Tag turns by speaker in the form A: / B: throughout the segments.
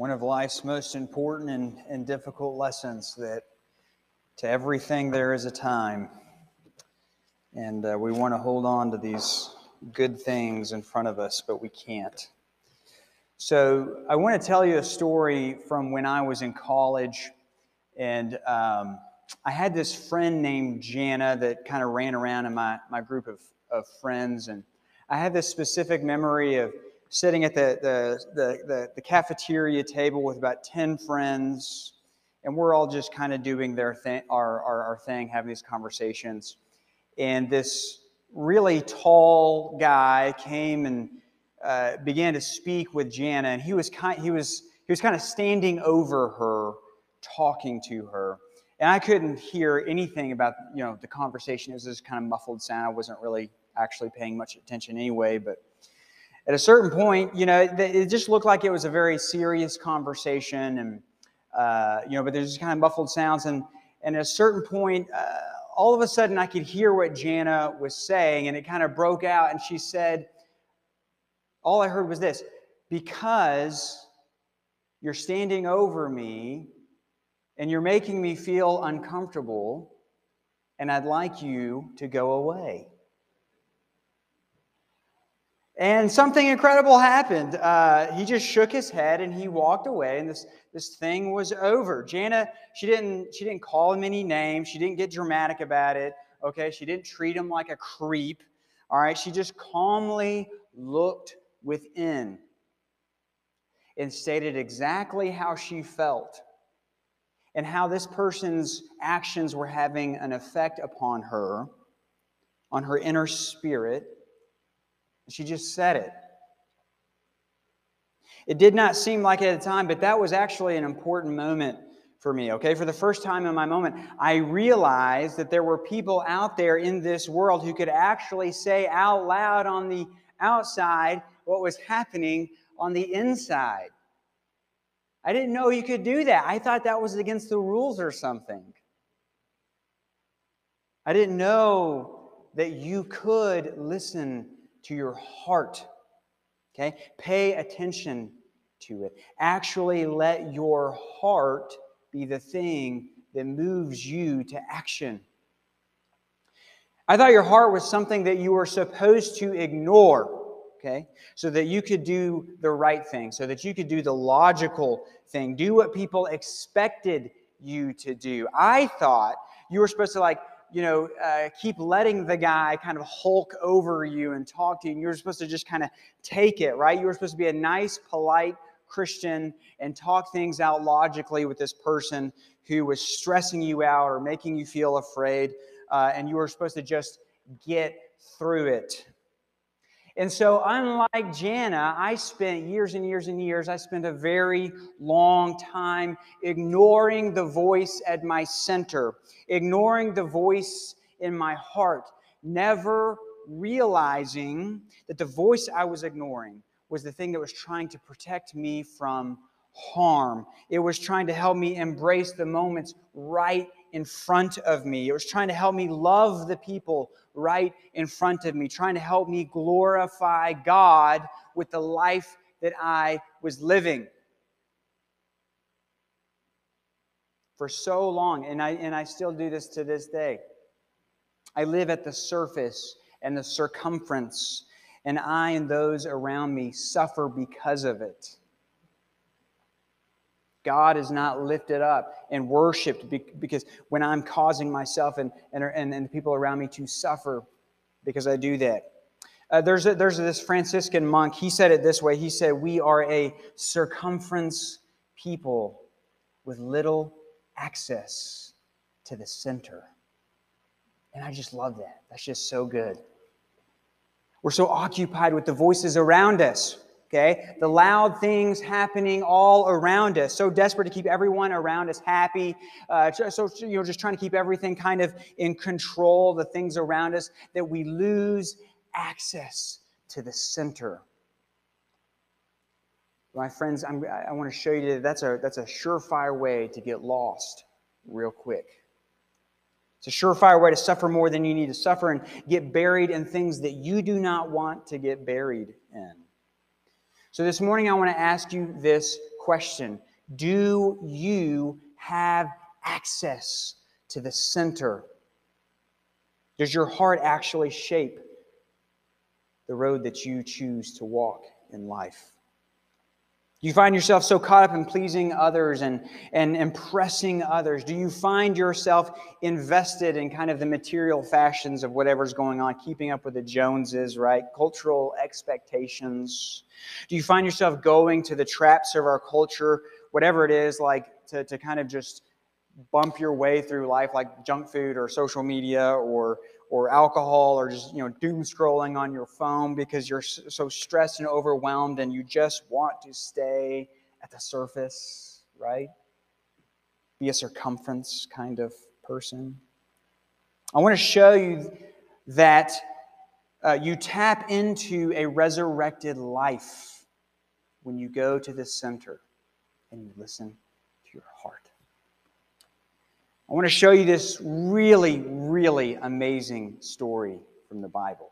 A: one of life's most important and, and difficult lessons that to everything there is a time. And uh, we want to hold on to these good things in front of us, but we can't. So I want to tell you a story from when I was in college. And um, I had this friend named Jana that kind of ran around in my, my group of, of friends. And I had this specific memory of sitting at the, the, the, the, the cafeteria table with about 10 friends, and we're all just kind of doing their thing, our, our, our thing, having these conversations. And this really tall guy came and uh, began to speak with Jana, and he was kind, he was he was kind of standing over her, talking to her, and I couldn't hear anything about you know the conversation. It was this kind of muffled sound. I wasn't really actually paying much attention anyway, but at a certain point, you know, it just looked like it was a very serious conversation, and uh, you know, but there's just kind of muffled sounds, and and at a certain point, uh, all of a sudden, I could hear what Jana was saying, and it kind of broke out, and she said, all I heard was this: because you're standing over me, and you're making me feel uncomfortable, and I'd like you to go away. And something incredible happened. Uh, he just shook his head and he walked away, and this, this thing was over. Jana, she didn't, she didn't call him any names. She didn't get dramatic about it. Okay, she didn't treat him like a creep. All right, she just calmly looked within and stated exactly how she felt and how this person's actions were having an effect upon her, on her inner spirit she just said it. It did not seem like it at the time, but that was actually an important moment for me, okay? For the first time in my moment, I realized that there were people out there in this world who could actually say out loud on the outside what was happening on the inside. I didn't know you could do that. I thought that was against the rules or something. I didn't know that you could listen to your heart. Okay? Pay attention to it. Actually, let your heart be the thing that moves you to action. I thought your heart was something that you were supposed to ignore, okay? So that you could do the right thing, so that you could do the logical thing, do what people expected you to do. I thought you were supposed to like you know, uh, keep letting the guy kind of hulk over you and talk to you. And you're supposed to just kind of take it, right? You were supposed to be a nice, polite Christian and talk things out logically with this person who was stressing you out or making you feel afraid. Uh, and you were supposed to just get through it. And so, unlike Jana, I spent years and years and years, I spent a very long time ignoring the voice at my center, ignoring the voice in my heart, never realizing that the voice I was ignoring was the thing that was trying to protect me from harm. It was trying to help me embrace the moments right in front of me. It was trying to help me love the people right in front of me, trying to help me glorify God with the life that I was living. For so long, and I, and I still do this to this day. I live at the surface and the circumference, and I and those around me suffer because of it. God is not lifted up and worshiped because when I'm causing myself and, and, and, and the people around me to suffer because I do that. Uh, there's, a, there's this Franciscan monk, he said it this way He said, We are a circumference people with little access to the center. And I just love that. That's just so good. We're so occupied with the voices around us okay? The loud things happening all around us. So desperate to keep everyone around us happy. Uh, so, you know, just trying to keep everything kind of in control, the things around us, that we lose access to the center. My friends, I'm, i want to show you that that's a, that's a surefire way to get lost real quick. It's a surefire way to suffer more than you need to suffer and get buried in things that you do not want to get buried in. So this morning, I want to ask you this question Do you have access to the center? Does your heart actually shape the road that you choose to walk in life? Do you find yourself so caught up in pleasing others and, and impressing others? Do you find yourself invested in kind of the material fashions of whatever's going on, keeping up with the Joneses, right? Cultural expectations. Do you find yourself going to the traps of our culture, whatever it is, like to, to kind of just bump your way through life, like junk food or social media or or alcohol or just you know doom scrolling on your phone because you're so stressed and overwhelmed and you just want to stay at the surface right? Be a circumference kind of person. I want to show you that uh, you tap into a resurrected life when you go to the center and you listen to your heart I want to show you this really, really amazing story from the Bible.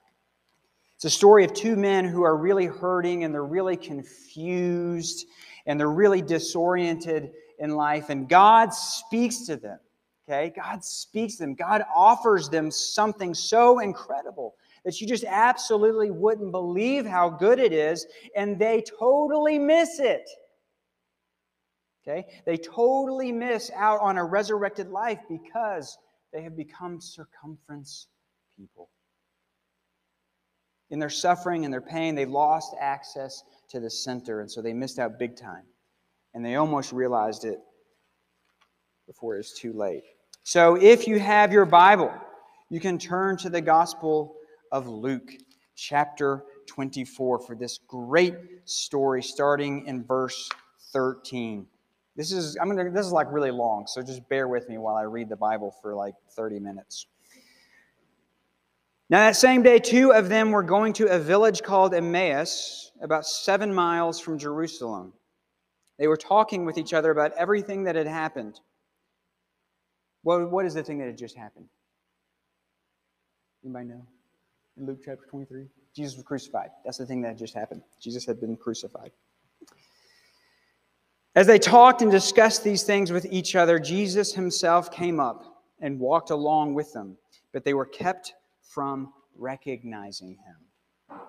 A: It's a story of two men who are really hurting and they're really confused and they're really disoriented in life. And God speaks to them. Okay? God speaks to them. God offers them something so incredible that you just absolutely wouldn't believe how good it is, and they totally miss it. Okay? They totally miss out on a resurrected life because they have become circumference people. In their suffering and their pain, they lost access to the center, and so they missed out big time. And they almost realized it before it was too late. So if you have your Bible, you can turn to the Gospel of Luke, chapter 24, for this great story, starting in verse 13. This is I'm gonna this is like really long, so just bear with me while I read the Bible for like 30 minutes. Now that same day, two of them were going to a village called Emmaus, about seven miles from Jerusalem. They were talking with each other about everything that had happened. What, what is the thing that had just happened? Anybody know? In Luke chapter 23? Jesus was crucified. That's the thing that just happened. Jesus had been crucified. As they talked and discussed these things with each other, Jesus himself came up and walked along with them, but they were kept from recognizing him.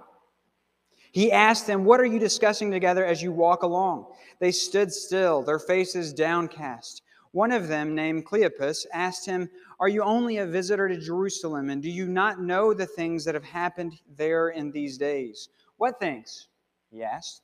A: He asked them, What are you discussing together as you walk along? They stood still, their faces downcast. One of them, named Cleopas, asked him, Are you only a visitor to Jerusalem, and do you not know the things that have happened there in these days? What things? He asked.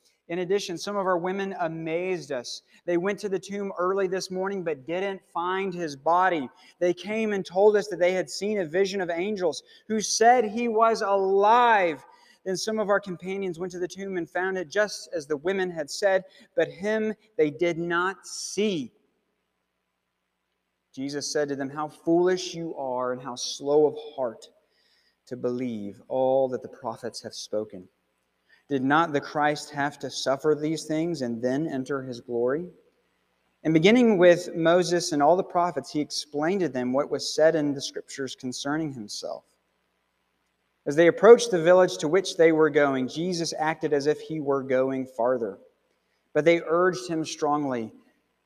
A: In addition, some of our women amazed us. They went to the tomb early this morning but didn't find his body. They came and told us that they had seen a vision of angels who said he was alive. Then some of our companions went to the tomb and found it just as the women had said, but him they did not see. Jesus said to them, How foolish you are, and how slow of heart to believe all that the prophets have spoken. Did not the Christ have to suffer these things and then enter his glory? And beginning with Moses and all the prophets, he explained to them what was said in the scriptures concerning himself. As they approached the village to which they were going, Jesus acted as if he were going farther. But they urged him strongly,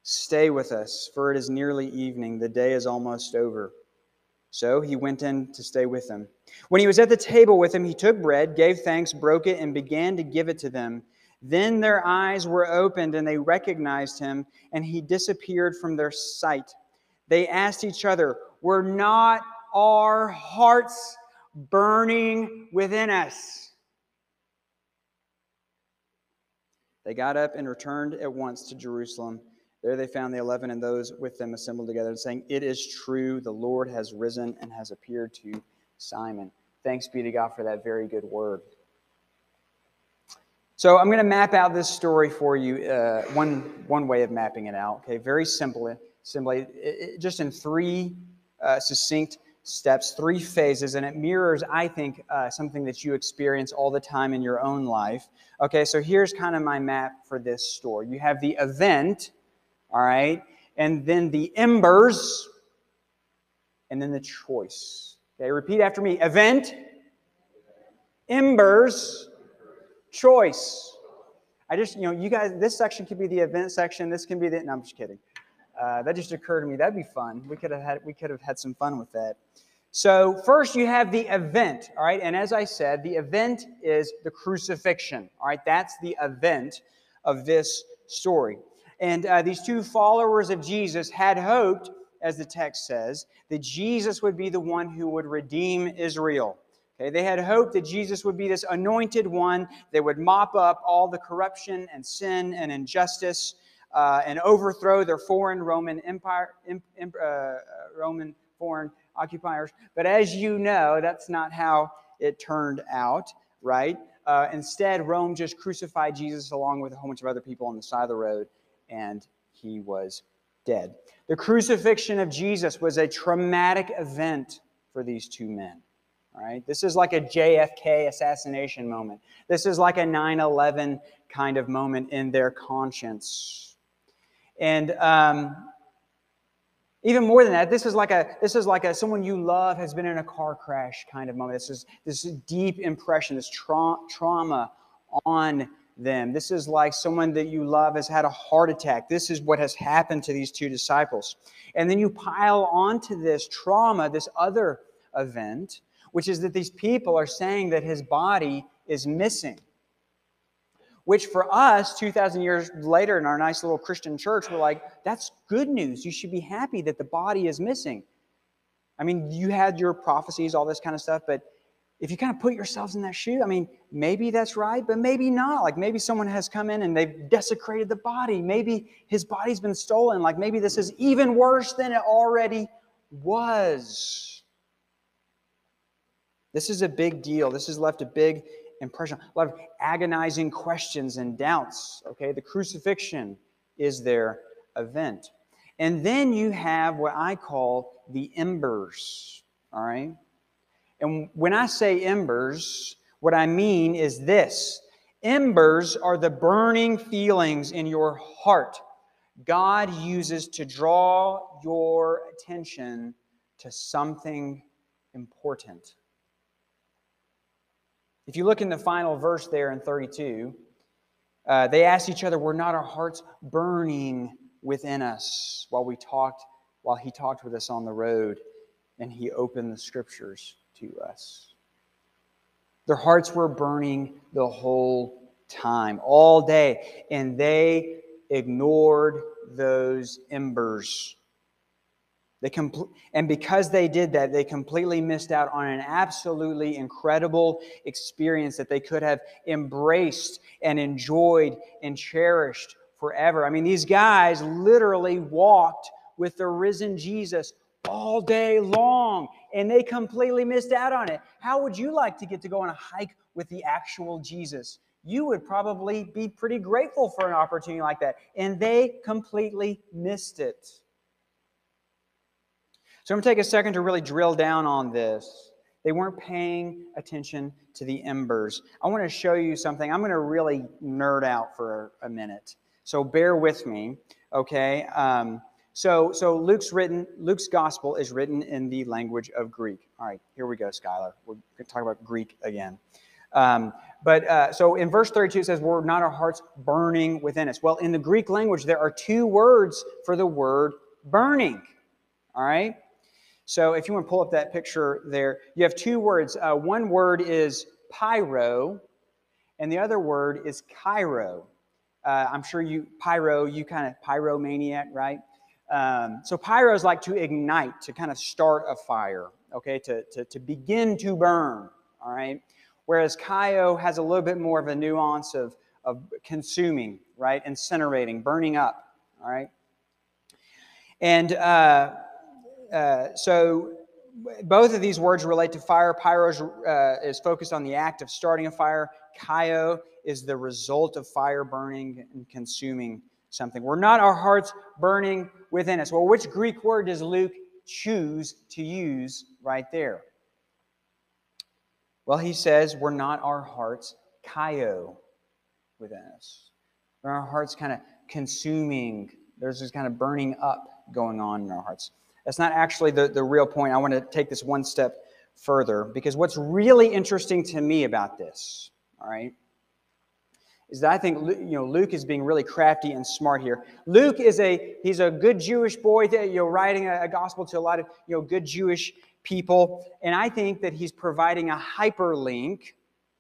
A: Stay with us, for it is nearly evening. The day is almost over. So he went in to stay with them. When he was at the table with them, he took bread, gave thanks, broke it, and began to give it to them. Then their eyes were opened and they recognized him, and he disappeared from their sight. They asked each other, Were not our hearts burning within us? They got up and returned at once to Jerusalem. There they found the eleven and those with them assembled together, and saying, It is true, the Lord has risen and has appeared to Simon. Thanks be to God for that very good word. So I'm going to map out this story for you. Uh, one one way of mapping it out. Okay, very simply, simply, it, it, just in three uh, succinct steps, three phases, and it mirrors, I think, uh, something that you experience all the time in your own life. Okay, so here's kind of my map for this story. You have the event, all right, and then the embers, and then the choice. Okay, repeat after me event, embers, choice. I just, you know, you guys, this section could be the event section. This can be the, no, I'm just kidding. Uh, that just occurred to me. That'd be fun. We could have had, we could have had some fun with that. So first you have the event, all right? And as I said, the event is the crucifixion, all right? That's the event of this story. And uh, these two followers of Jesus had hoped, as the text says, that Jesus would be the one who would redeem Israel. Okay, they had hoped that Jesus would be this anointed one that would mop up all the corruption and sin and injustice uh, and overthrow their foreign Roman Empire, uh, Roman foreign occupiers. But as you know, that's not how it turned out, right? Uh, instead, Rome just crucified Jesus along with a whole bunch of other people on the side of the road, and he was dead. The crucifixion of Jesus was a traumatic event for these two men. All right? This is like a JFK assassination moment. This is like a 9 11 kind of moment in their conscience. And um, even more than that, this is like a this is like a someone you love has been in a car crash kind of moment. This is this deep impression, this tra- trauma on them. This is like someone that you love has had a heart attack. This is what has happened to these two disciples. And then you pile onto this trauma, this other event, which is that these people are saying that his body is missing. Which for us, 2,000 years later in our nice little Christian church, we're like, that's good news. You should be happy that the body is missing. I mean, you had your prophecies, all this kind of stuff, but if you kind of put yourselves in that shoe, I mean, maybe that's right, but maybe not. Like maybe someone has come in and they've desecrated the body. Maybe his body's been stolen. Like maybe this is even worse than it already was. This is a big deal. This has left a big impression, a lot of agonizing questions and doubts. Okay, the crucifixion is their event. And then you have what I call the embers. All right? And when I say embers, what I mean is this embers are the burning feelings in your heart God uses to draw your attention to something important. If you look in the final verse there in 32, uh, they asked each other, Were not our hearts burning within us while we talked, while he talked with us on the road and he opened the scriptures to us? Their hearts were burning the whole time, all day, and they ignored those embers they compl- and because they did that, they completely missed out on an absolutely incredible experience that they could have embraced and enjoyed and cherished forever. I mean, these guys literally walked with the risen Jesus all day long, and they completely missed out on it. How would you like to get to go on a hike with the actual Jesus? You would probably be pretty grateful for an opportunity like that, and they completely missed it. So I'm going to take a second to really drill down on this. They weren't paying attention to the embers. I want to show you something. I'm going to really nerd out for a minute. So bear with me, okay? Um, so, so Luke's written, Luke's gospel is written in the language of Greek. All right, here we go, Skylar. We're going to talk about Greek again. Um, but uh, so in verse 32, it says, Were not our hearts burning within us? Well, in the Greek language, there are two words for the word burning. All right? So if you want to pull up that picture there, you have two words. Uh, one word is pyro, and the other word is kaio. Uh, I'm sure you, pyro, you kind of pyromaniac, right? Um, so pyro is like to ignite, to kind of start a fire, okay, to, to, to begin to burn, all right? Whereas kaio has a little bit more of a nuance of, of consuming, right? Incinerating, burning up, all right? And uh, uh, so both of these words relate to fire. Pyro uh, is focused on the act of starting a fire. Kaio is the result of fire burning and consuming something. We're not our hearts burning within us. Well, which Greek word does Luke choose to use right there? Well, he says, we're not our hearts kaio within us. Are our hearts kind of consuming, there's this kind of burning up going on in our hearts. That's not actually the, the real point. I want to take this one step further because what's really interesting to me about this, all right, is that I think you know Luke is being really crafty and smart here. Luke is a he's a good Jewish boy, That, you know, writing a, a gospel to a lot of you know good Jewish people, and I think that he's providing a hyperlink,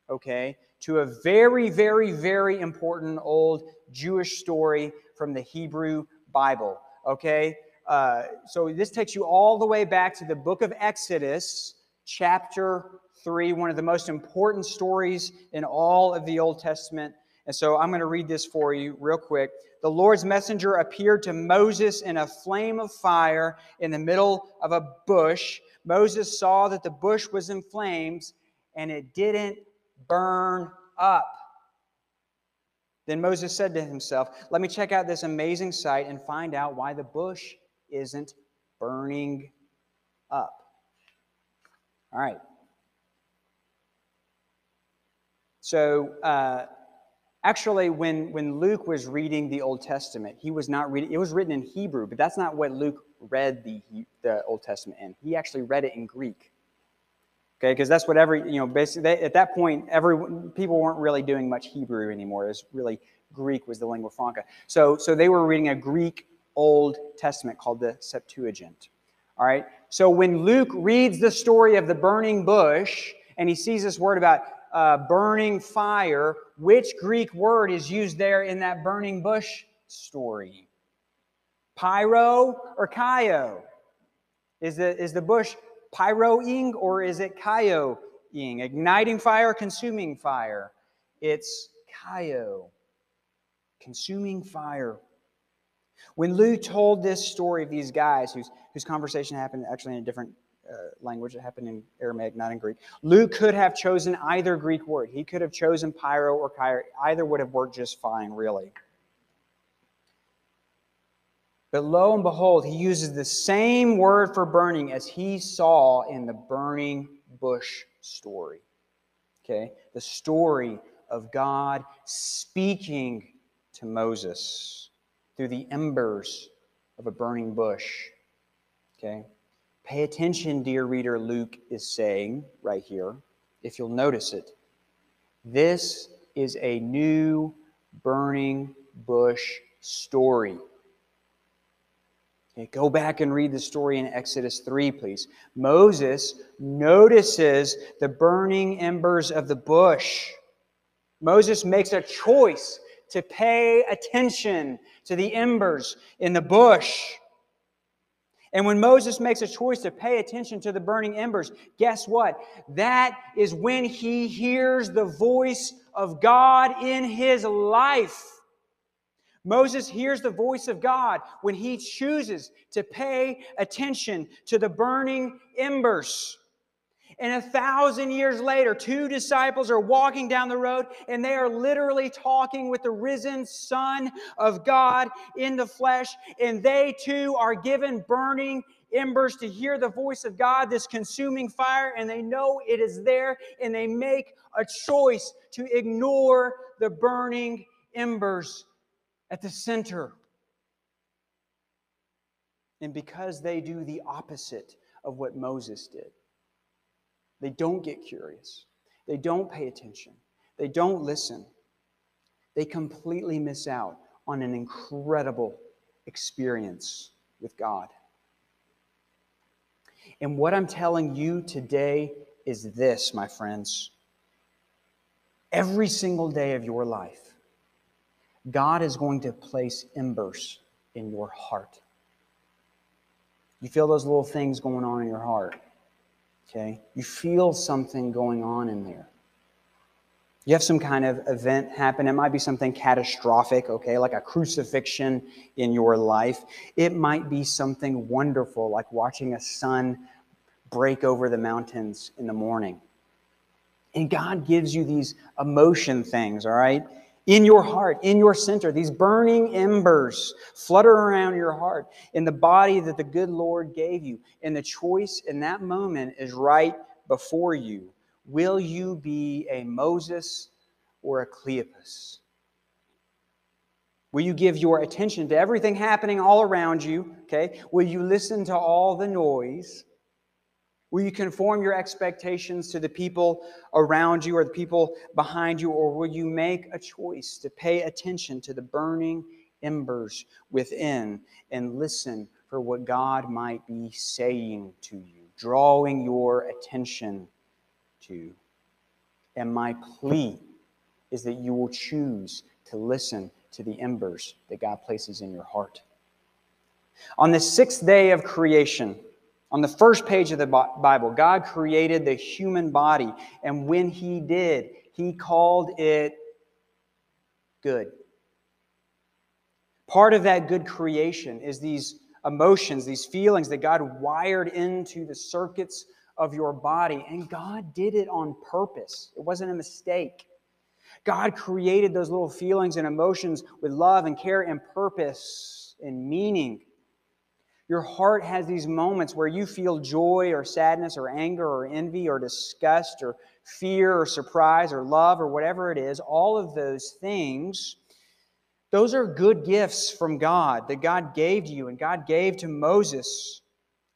A: okay, to a very, very, very important old Jewish story from the Hebrew Bible. Okay, uh, so this takes you all the way back to the book of Exodus, chapter 3, one of the most important stories in all of the Old Testament. And so I'm going to read this for you real quick. The Lord's messenger appeared to Moses in a flame of fire in the middle of a bush. Moses saw that the bush was in flames and it didn't burn up. Then Moses said to himself, Let me check out this amazing sight and find out why the bush isn't burning up. All right. So, uh, actually, when, when Luke was reading the Old Testament, he was not reading, it was written in Hebrew, but that's not what Luke read the, the Old Testament in. He actually read it in Greek. Okay, because that's what every, you know, basically they, at that point, every people weren't really doing much Hebrew anymore. It was really Greek was the lingua franca. So, so they were reading a Greek Old Testament called the Septuagint. All right. So when Luke reads the story of the burning bush and he sees this word about uh, burning fire, which Greek word is used there in that burning bush story? Pyro or kaio? Is the, is the bush pyroing or is it kaioing? Igniting fire, consuming fire? It's kaio, consuming fire. When Luke told this story of these guys whose, whose conversation happened actually in a different Uh, language, that happened in Aramaic, not in Greek, Luke could have chosen either Greek word. He could have chosen pyro or kaio. Either would have worked just fine, really. But lo and behold, he uses the same word for burning as he saw in the burning bush story. Okay? The story of God speaking to Moses through the embers of a burning bush. Okay? Pay attention, dear reader, Luke is saying right here, if you'll notice it. This is a new burning bush story. Okay, go back and read the story in Exodus 3, please. Moses notices the burning embers of the bush. Moses makes a choice to pay attention to the embers in the bush. And when Moses makes a choice to pay attention to the burning embers, guess what? That is when he hears the voice of God in his life. Moses hears the voice of God when he chooses to pay attention to the burning embers. And a thousand years later, two disciples are walking down the road and they are literally talking with the risen Son of God in the flesh. And they too are given burning embers to hear the voice of God, this consuming fire, and they know it is there and they make a choice to ignore the burning embers at the center. And because they do the opposite of what Moses did, they don't get curious. They don't pay attention. They don't listen. They completely miss out on an incredible experience with God. And what I'm telling you today is this, my friends. Every single day of your life, God is going to place embers in your heart. You feel those little things going on in your heart. Okay? You feel something going on in there. You have some kind of event happen. It might be something catastrophic, okay, like a crucifixion in your life. It might be something wonderful, like watching a sun break over the mountains in the morning. And God gives you these emotion things, all right? In your heart, in your center. These burning embers flutter around your heart in the body that the good Lord gave you. And the choice in that moment is right before you. Will you be a Moses or a Cleopas? Will you give your attention to everything happening all around you? Okay? Will you listen to all the noise? Will you conform your expectations to the people around you or the people behind you? Or will you make a choice to pay attention to the burning embers within and listen for what God might be saying to you, drawing your attention to? And my plea is that you will choose to listen to the embers that God places in your heart. On the sixth day of creation, on the first page of the Bible, God created the human body, and when He did, He called it good. Part of that good creation is these emotions, these feelings that God wired into the circuits of your body, and God did it on purpose. It wasn't a mistake. God created those little feelings and emotions with love and care and purpose and meaning. Your heart has these moments where you feel joy or sadness or anger or envy or disgust or fear or surprise or love or whatever it is. All of those things, those are good gifts from God that God gave to you and God gave to Moses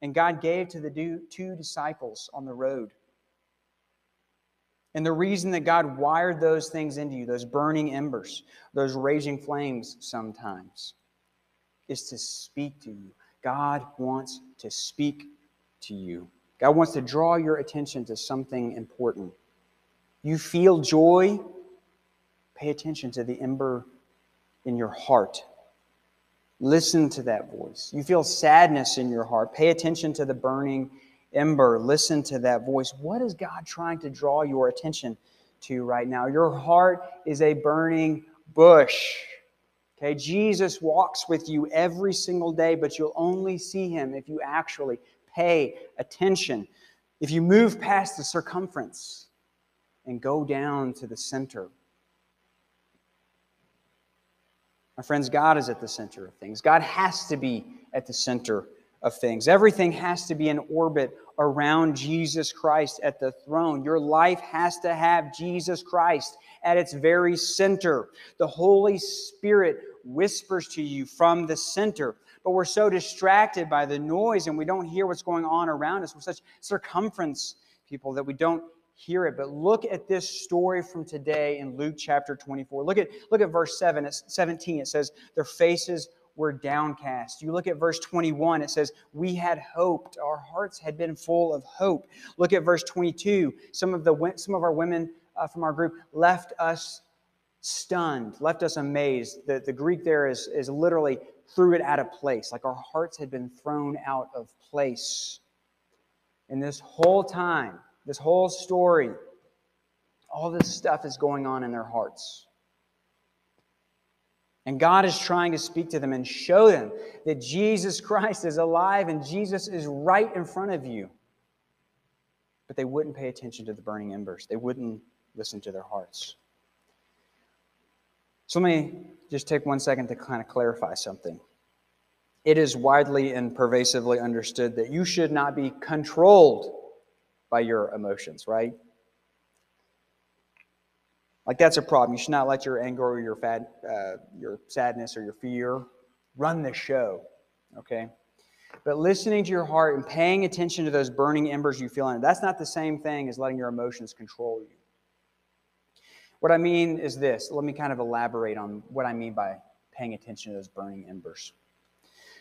A: and God gave to the two disciples on the road. And the reason that God wired those things into you, those burning embers, those raging flames sometimes, is to speak to you God wants to speak to you. God wants to draw your attention to something important. You feel joy, pay attention to the ember in your heart. Listen to that voice. You feel sadness in your heart, pay attention to the burning ember. Listen to that voice. What is God trying to draw your attention to right now? Your heart is a burning bush. Okay, Jesus walks with you every single day, but you'll only see him if you actually pay attention. If you move past the circumference and go down to the center. My friends, God is at the center of things. God has to be at the center of things. Everything has to be in orbit around Jesus Christ at the throne. Your life has to have Jesus Christ at its very center. The Holy Spirit whispers to you from the center. But we're so distracted by the noise and we don't hear what's going on around us. We're such circumference people that we don't hear it. But look at this story from today in Luke chapter 24. Look at, look at verse 7, it's 17. It says, Their faces were downcast. You look at verse 21, it says, We had hoped. Our hearts had been full of hope. Look at verse 22. Some of, the, some of our women uh, from our group left us stunned, left us amazed. The, the Greek there is, is literally threw it out of place, like our hearts had been thrown out of place. And this whole time, this whole story, all this stuff is going on in their hearts. And God is trying to speak to them and show them that Jesus Christ is alive and Jesus is right in front of you. But they wouldn't pay attention to the burning embers, they wouldn't listen to their hearts. So let me just take one second to kind of clarify something. It is widely and pervasively understood that you should not be controlled by your emotions, right? Like that's a problem. You should not let your anger or your fad, uh, your sadness or your fear run the show. Okay, but listening to your heart and paying attention to those burning embers you feel in it, that's not the same thing as letting your emotions control you. What I mean is this. Let me kind of elaborate on what I mean by paying attention to those burning embers.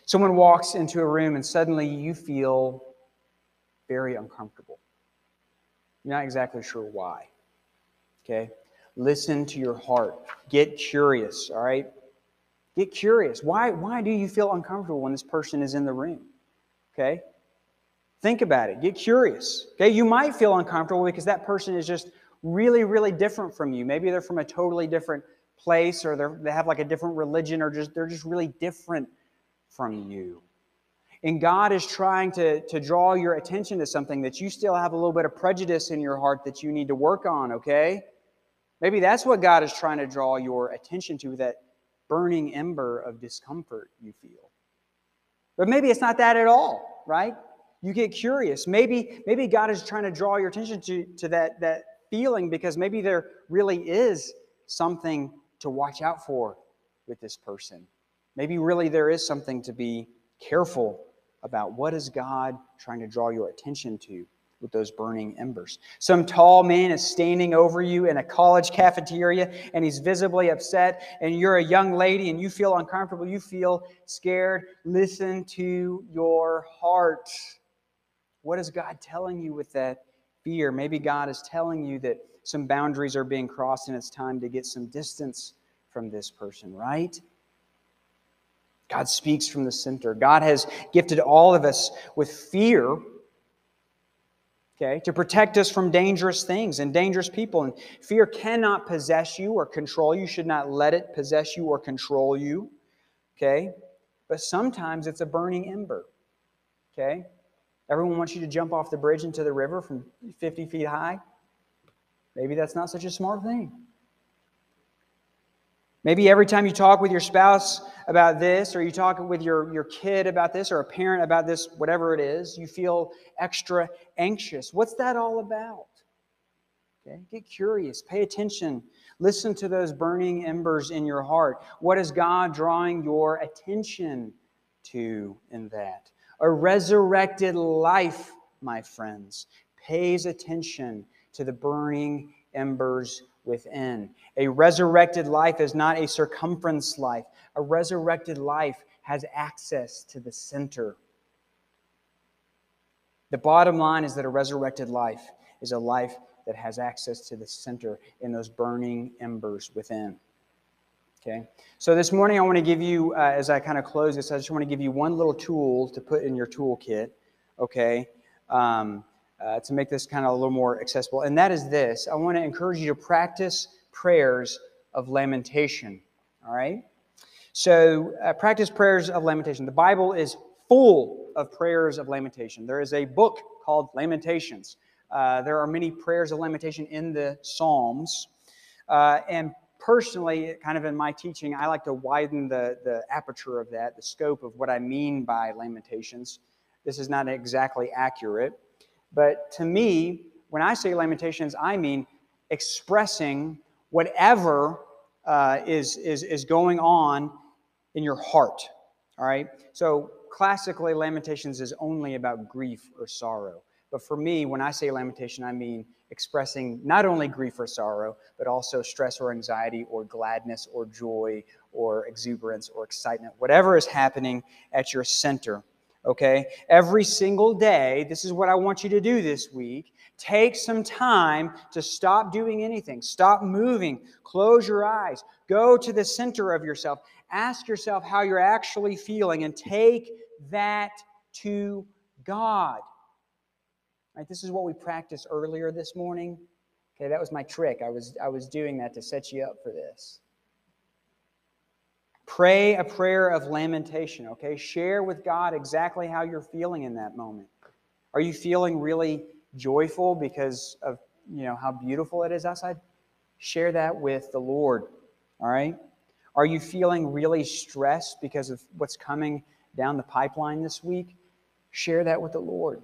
A: Someone walks into a room and suddenly you feel very uncomfortable. You're not exactly sure why. Okay? Listen to your heart. Get curious, all right? Get curious. Why, why do you feel uncomfortable when this person is in the room? Okay? Think about it. Get curious. Okay? You might feel uncomfortable because that person is just really, really different from you. Maybe they're from a totally different place or they have like a different religion or just they're just really different from you. And God is trying to, to draw your attention to something that you still have a little bit of prejudice in your heart that you need to work on, okay? Maybe that's what God is trying to draw your attention to that burning ember of discomfort you feel. But maybe it's not that at all, right? You get curious. Maybe, maybe God is trying to draw your attention to, to that, that feeling because maybe there really is something to watch out for with this person. Maybe really there is something to be careful about. What is God trying to draw your attention to? with those burning embers. Some tall man is standing over you in a college cafeteria and he's visibly upset, and you're a young lady and you feel uncomfortable, you feel scared. Listen to your heart. What is God telling you with that fear? Maybe God is telling you that some boundaries are being crossed and it's time to get some distance from this person, right? God speaks from the center. God has gifted all of us with fear okay, to protect us from dangerous things and dangerous people. And fear cannot possess you or control you. Should not let it possess you or control you, okay? But sometimes it's a burning ember, okay? Everyone wants you to jump off the bridge into the river from 50 feet high. Maybe that's not such a smart thing. Maybe every time you talk with your spouse about this, or you talk with your, your kid about this, or a parent about this, whatever it is, you feel extra anxious. What's that all about? Okay, get curious, pay attention, listen to those burning embers in your heart. What is God drawing your attention to in that? A resurrected life, my friends, pays attention to the burning embers within. A resurrected life is not a circumference life. A resurrected life has access to the center. The bottom line is that a resurrected life is a life that has access to the center in those burning embers within. Okay? So this morning, I want to give you, uh, as I kind of close this, I just want to give you one little tool to put in your toolkit. Okay? Um, uh, to make this kind of a little more accessible. And that is this I want to encourage you to practice prayers of lamentation. All right? So, uh, practice prayers of lamentation. The Bible is full of prayers of lamentation. There is a book called Lamentations. Uh, there are many prayers of lamentation in the Psalms. Uh, and personally, kind of in my teaching, I like to widen the, the aperture of that, the scope of what I mean by lamentations. This is not exactly accurate. But to me, when I say lamentations, I mean expressing whatever uh, is, is, is going on in your heart. All right? So classically, lamentations is only about grief or sorrow. But for me, when I say lamentation, I mean expressing not only grief or sorrow, but also stress or anxiety or gladness or joy or exuberance or excitement, whatever is happening at your center okay? Every single day, this is what I want you to do this week. Take some time to stop doing anything, stop moving, close your eyes, go to the center of yourself, ask yourself how you're actually feeling, and take that to God. Right? This is what we practiced earlier this morning. Okay, that was my trick. I was, I was doing that to set you up for this. Pray a prayer of lamentation, okay? Share with God exactly how you're feeling in that moment. Are you feeling really joyful because of, you know, how beautiful it is outside? Share that with the Lord, all right? Are you feeling really stressed because of what's coming down the pipeline this week? Share that with the Lord.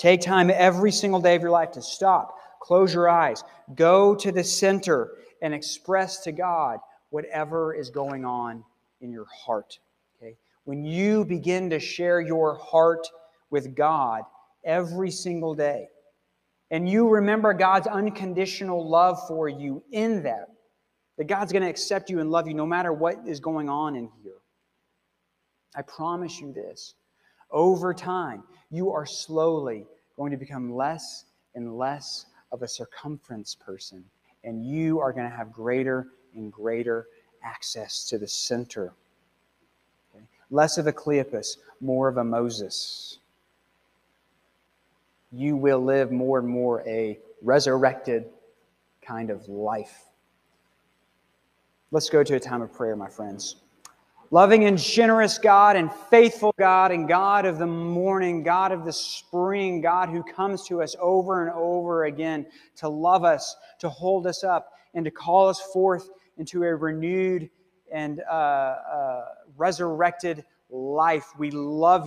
A: Take time every single day of your life to stop, close your eyes, go to the center, and express to God whatever is going on in your heart. Okay? When you begin to share your heart with God every single day, and you remember God's unconditional love for you in that, that God's going to accept you and love you no matter what is going on in here. I promise you this. Over time, you are slowly going to become less and less of a circumference person, and you are going to have greater and greater access to the center. Okay? Less of a Cleopas, more of a Moses. You will live more and more a resurrected kind of life. Let's go to a time of prayer, my friends. Loving and generous God and faithful God and God of the morning, God of the spring, God who comes to us over and over again to love us, to hold us up, and to call us forth into a renewed and uh, uh, resurrected life. We love